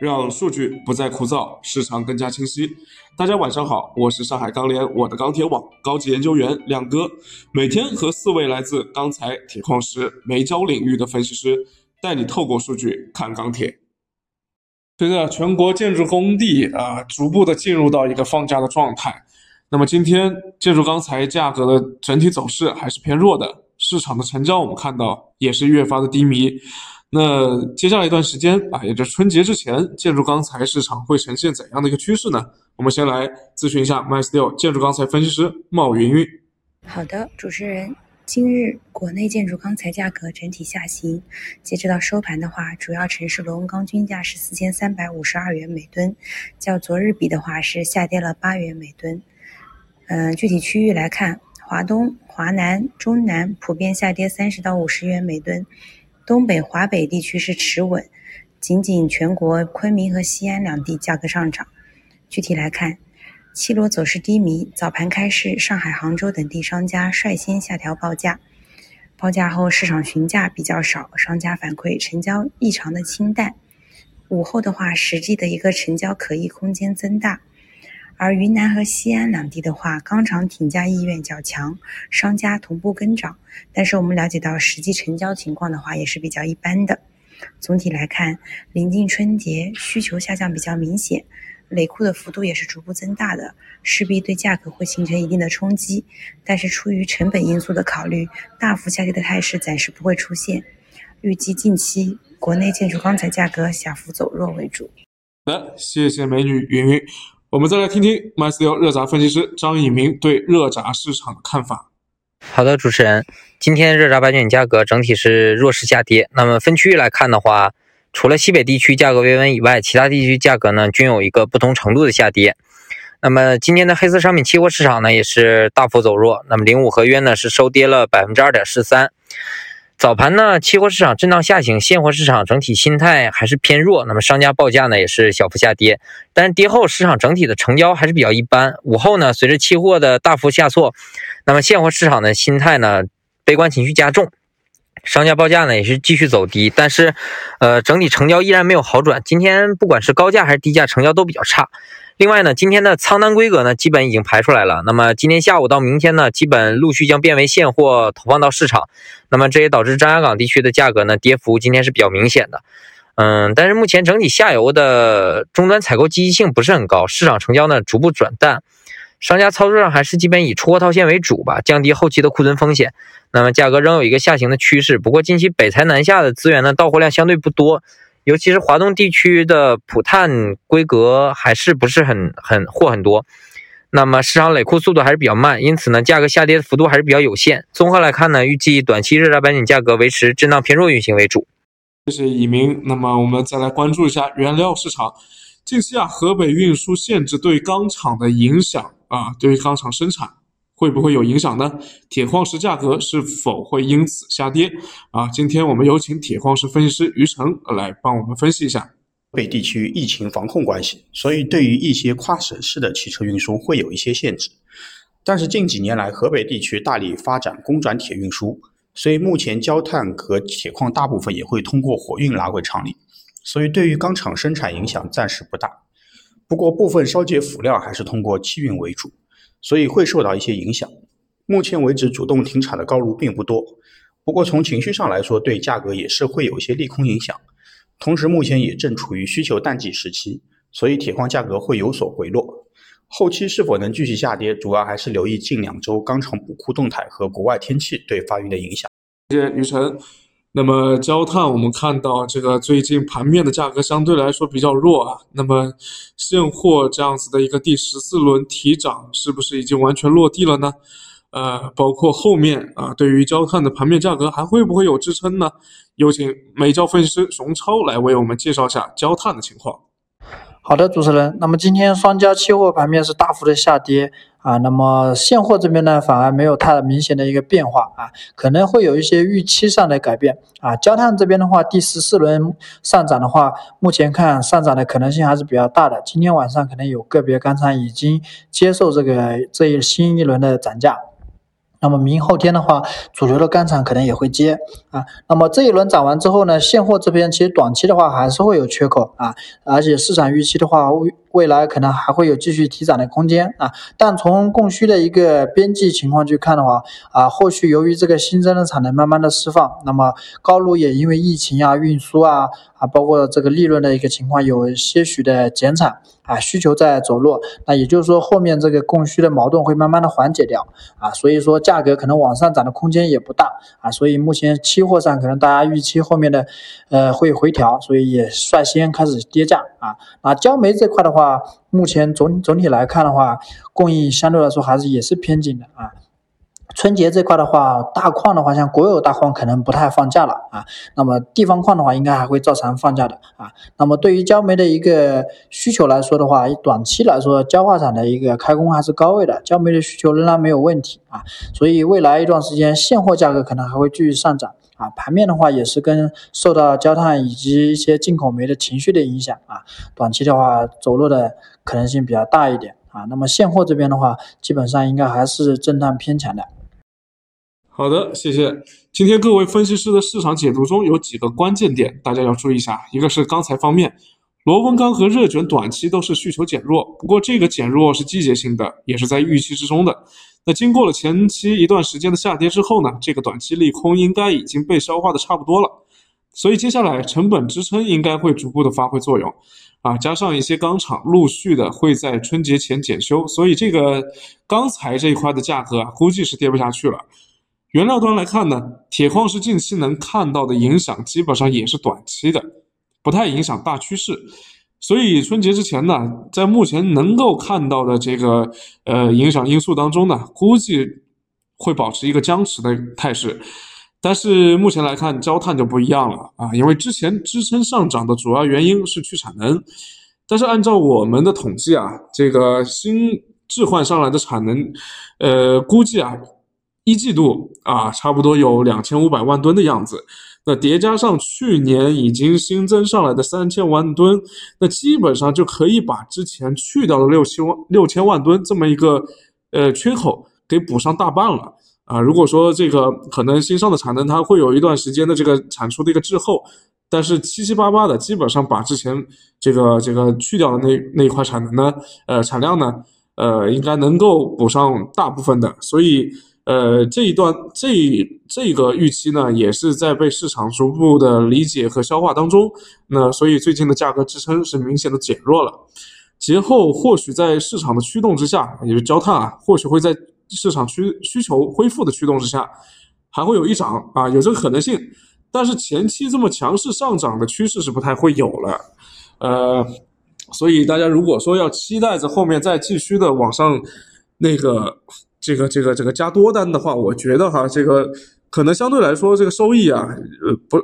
让数据不再枯燥，市场更加清晰。大家晚上好，我是上海钢联我的钢铁网高级研究员亮哥，每天和四位来自钢材、铁矿石、煤焦领域的分析师，带你透过数据看钢铁。随着全国建筑工地啊逐步的进入到一个放假的状态，那么今天建筑钢材价格的整体走势还是偏弱的，市场的成交我们看到也是越发的低迷。那接下来一段时间啊，也就是春节之前，建筑钢材市场会呈现怎样的一个趋势呢？我们先来咨询一下 MySteel 建筑钢材分析师茂云云。好的，主持人，今日国内建筑钢材价格整体下行，截止到收盘的话，主要城市螺纹钢均价是四千三百五十二元每吨，较昨日比的话是下跌了八元每吨。嗯，具体区域来看，华东、华南、中南普遍下跌三十到五十元每吨。东北、华北地区是持稳，仅仅全国昆明和西安两地价格上涨。具体来看，七螺走势低迷，早盘开市，上海、杭州等地商家率先下调报价，报价后市场询价比较少，商家反馈成交异常的清淡。午后的话，实际的一个成交可议空间增大。而云南和西安两地的话，钢厂挺价意愿较强，商家同步跟涨。但是我们了解到，实际成交情况的话，也是比较一般的。总体来看，临近春节，需求下降比较明显，累库的幅度也是逐步增大的，势必对价格会形成一定的冲击。但是出于成本因素的考虑，大幅下跌的态势暂时不会出现。预计近期国内建筑钢材价格小幅走弱为主。好的，谢谢美女云云。我们再来听听 MySteel 热轧分析师张以明对热轧市场的看法。好的，主持人，今天热轧板卷价格整体是弱势下跌。那么分区域来看的话，除了西北地区价格微稳以外，其他地区价格呢均有一个不同程度的下跌。那么今天的黑色商品期货市场呢也是大幅走弱。那么零五合约呢是收跌了百分之二点四三。早盘呢，期货市场震荡下行，现货市场整体心态还是偏弱。那么商家报价呢也是小幅下跌，但是跌后市场整体的成交还是比较一般。午后呢，随着期货的大幅下挫，那么现货市场的心态呢悲观情绪加重，商家报价呢也是继续走低，但是呃整体成交依然没有好转。今天不管是高价还是低价，成交都比较差。另外呢，今天的仓单规格呢，基本已经排出来了。那么今天下午到明天呢，基本陆续将变为现货投放到市场。那么这也导致张家港地区的价格呢，跌幅今天是比较明显的。嗯，但是目前整体下游的终端采购积极性不是很高，市场成交呢逐步转淡，商家操作上还是基本以出货套现为主吧，降低后期的库存风险。那么价格仍有一个下行的趋势，不过近期北财南下的资源呢，到货量相对不多。尤其是华东地区的普碳规格还是不是很很货很多，那么市场累库速度还是比较慢，因此呢，价格下跌的幅度还是比较有限。综合来看呢，预计短期热轧板卷价格维持震荡偏弱运行为主。谢谢以明。那么我们再来关注一下原料市场。近期啊，河北运输限制对钢厂的影响啊，对于钢厂生产。会不会有影响呢？铁矿石价格是否会因此下跌？啊，今天我们有请铁矿石分析师于成来帮我们分析一下。北地区疫情防控关系，所以对于一些跨省市的汽车运输会有一些限制。但是近几年来，河北地区大力发展公转铁运输，所以目前焦炭和铁矿大部分也会通过货运拉回厂里，所以对于钢厂生产影响暂时不大。不过部分烧结辅料还是通过汽运为主。所以会受到一些影响。目前为止，主动停产的高炉并不多。不过从情绪上来说，对价格也是会有一些利空影响。同时，目前也正处于需求淡季时期，所以铁矿价格会有所回落。后期是否能继续下跌，主要还是留意近两周钢厂补库动态和国外天气对发运的影响。谢谢雨辰。那么焦炭，我们看到这个最近盘面的价格相对来说比较弱啊。那么现货这样子的一个第十四轮提涨，是不是已经完全落地了呢？呃，包括后面啊，对于焦炭的盘面价格还会不会有支撑呢？有请美焦分析师熊超来为我们介绍一下焦炭的情况。好的，主持人。那么今天双焦期货盘面是大幅的下跌啊，那么现货这边呢，反而没有太明显的一个变化啊，可能会有一些预期上的改变啊。焦炭这边的话，第十四轮上涨的话，目前看上涨的可能性还是比较大的。今天晚上可能有个别钢厂已经接受这个这一新一轮的涨价。那么明后天的话，主流的钢厂可能也会接啊。那么这一轮涨完之后呢，现货这边其实短期的话还是会有缺口啊，而且市场预期的话，未来可能还会有继续提涨的空间啊。但从供需的一个边际情况去看的话啊，后续由于这个新增的产能慢慢的释放，那么高炉也因为疫情啊、运输啊啊，包括这个利润的一个情况有些许的减产啊，需求在走弱，那也就是说后面这个供需的矛盾会慢慢的缓解掉啊，所以说。价格可能往上涨的空间也不大啊，所以目前期货上可能大家预期后面的呃会回调，所以也率先开始跌价啊。那焦煤这块的话，话目前总总体来看的话，供应相对来说还是也是偏紧的啊。春节这块的话，大矿的话，像国有大矿可能不太放假了啊。那么地方矿的话，应该还会照常放假的啊。那么对于焦煤的一个需求来说的话，短期来说，焦化厂的一个开工还是高位的，焦煤的需求仍然没有问题啊。所以未来一段时间，现货价格可能还会继续上涨啊。盘面的话，也是跟受到焦炭以及一些进口煤的情绪的影响啊。短期的话，走弱的可能性比较大一点啊。那么现货这边的话，基本上应该还是震荡偏强的。好的，谢谢。今天各位分析师的市场解读中有几个关键点，大家要注意一下。一个是钢材方面，螺纹钢和热卷短期都是需求减弱，不过这个减弱是季节性的，也是在预期之中的。那经过了前期一段时间的下跌之后呢，这个短期利空应该已经被消化的差不多了，所以接下来成本支撑应该会逐步的发挥作用，啊，加上一些钢厂陆续的会在春节前检修，所以这个钢材这一块的价格啊，估计是跌不下去了。原料端来看呢，铁矿石近期能看到的影响基本上也是短期的，不太影响大趋势。所以春节之前呢，在目前能够看到的这个呃影响因素当中呢，估计会保持一个僵持的态势。但是目前来看，焦炭就不一样了啊，因为之前支撑上涨的主要原因是去产能，但是按照我们的统计啊，这个新置换上来的产能，呃，估计啊。一季度啊，差不多有两千五百万吨的样子。那叠加上去年已经新增上来的三千万吨，那基本上就可以把之前去掉的六千万六千万吨这么一个呃缺口给补上大半了啊。如果说这个可能新上的产能它会有一段时间的这个产出的一个滞后，但是七七八八的基本上把之前这个这个去掉的那那一块产能呢，呃产量呢，呃应该能够补上大部分的，所以。呃，这一段这这个预期呢，也是在被市场逐步的理解和消化当中。那所以最近的价格支撑是明显的减弱了。节后或许在市场的驱动之下，也就是焦炭啊，或许会在市场需需求恢复的驱动之下，还会有一涨啊，有这个可能性。但是前期这么强势上涨的趋势是不太会有了。呃，所以大家如果说要期待着后面再继续的往上那个。这个这个这个加多单的话，我觉得哈，这个可能相对来说这个收益啊，呃，不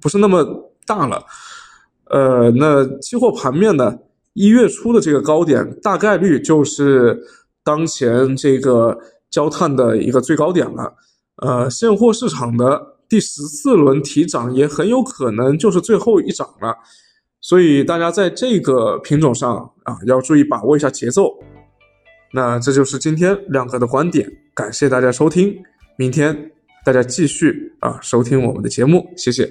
不是那么大了。呃，那期货盘面呢，一月初的这个高点大概率就是当前这个焦炭的一个最高点了。呃，现货市场的第十四轮提涨也很有可能就是最后一涨了，所以大家在这个品种上啊，要注意把握一下节奏。那这就是今天亮哥的观点，感谢大家收听，明天大家继续啊收听我们的节目，谢谢。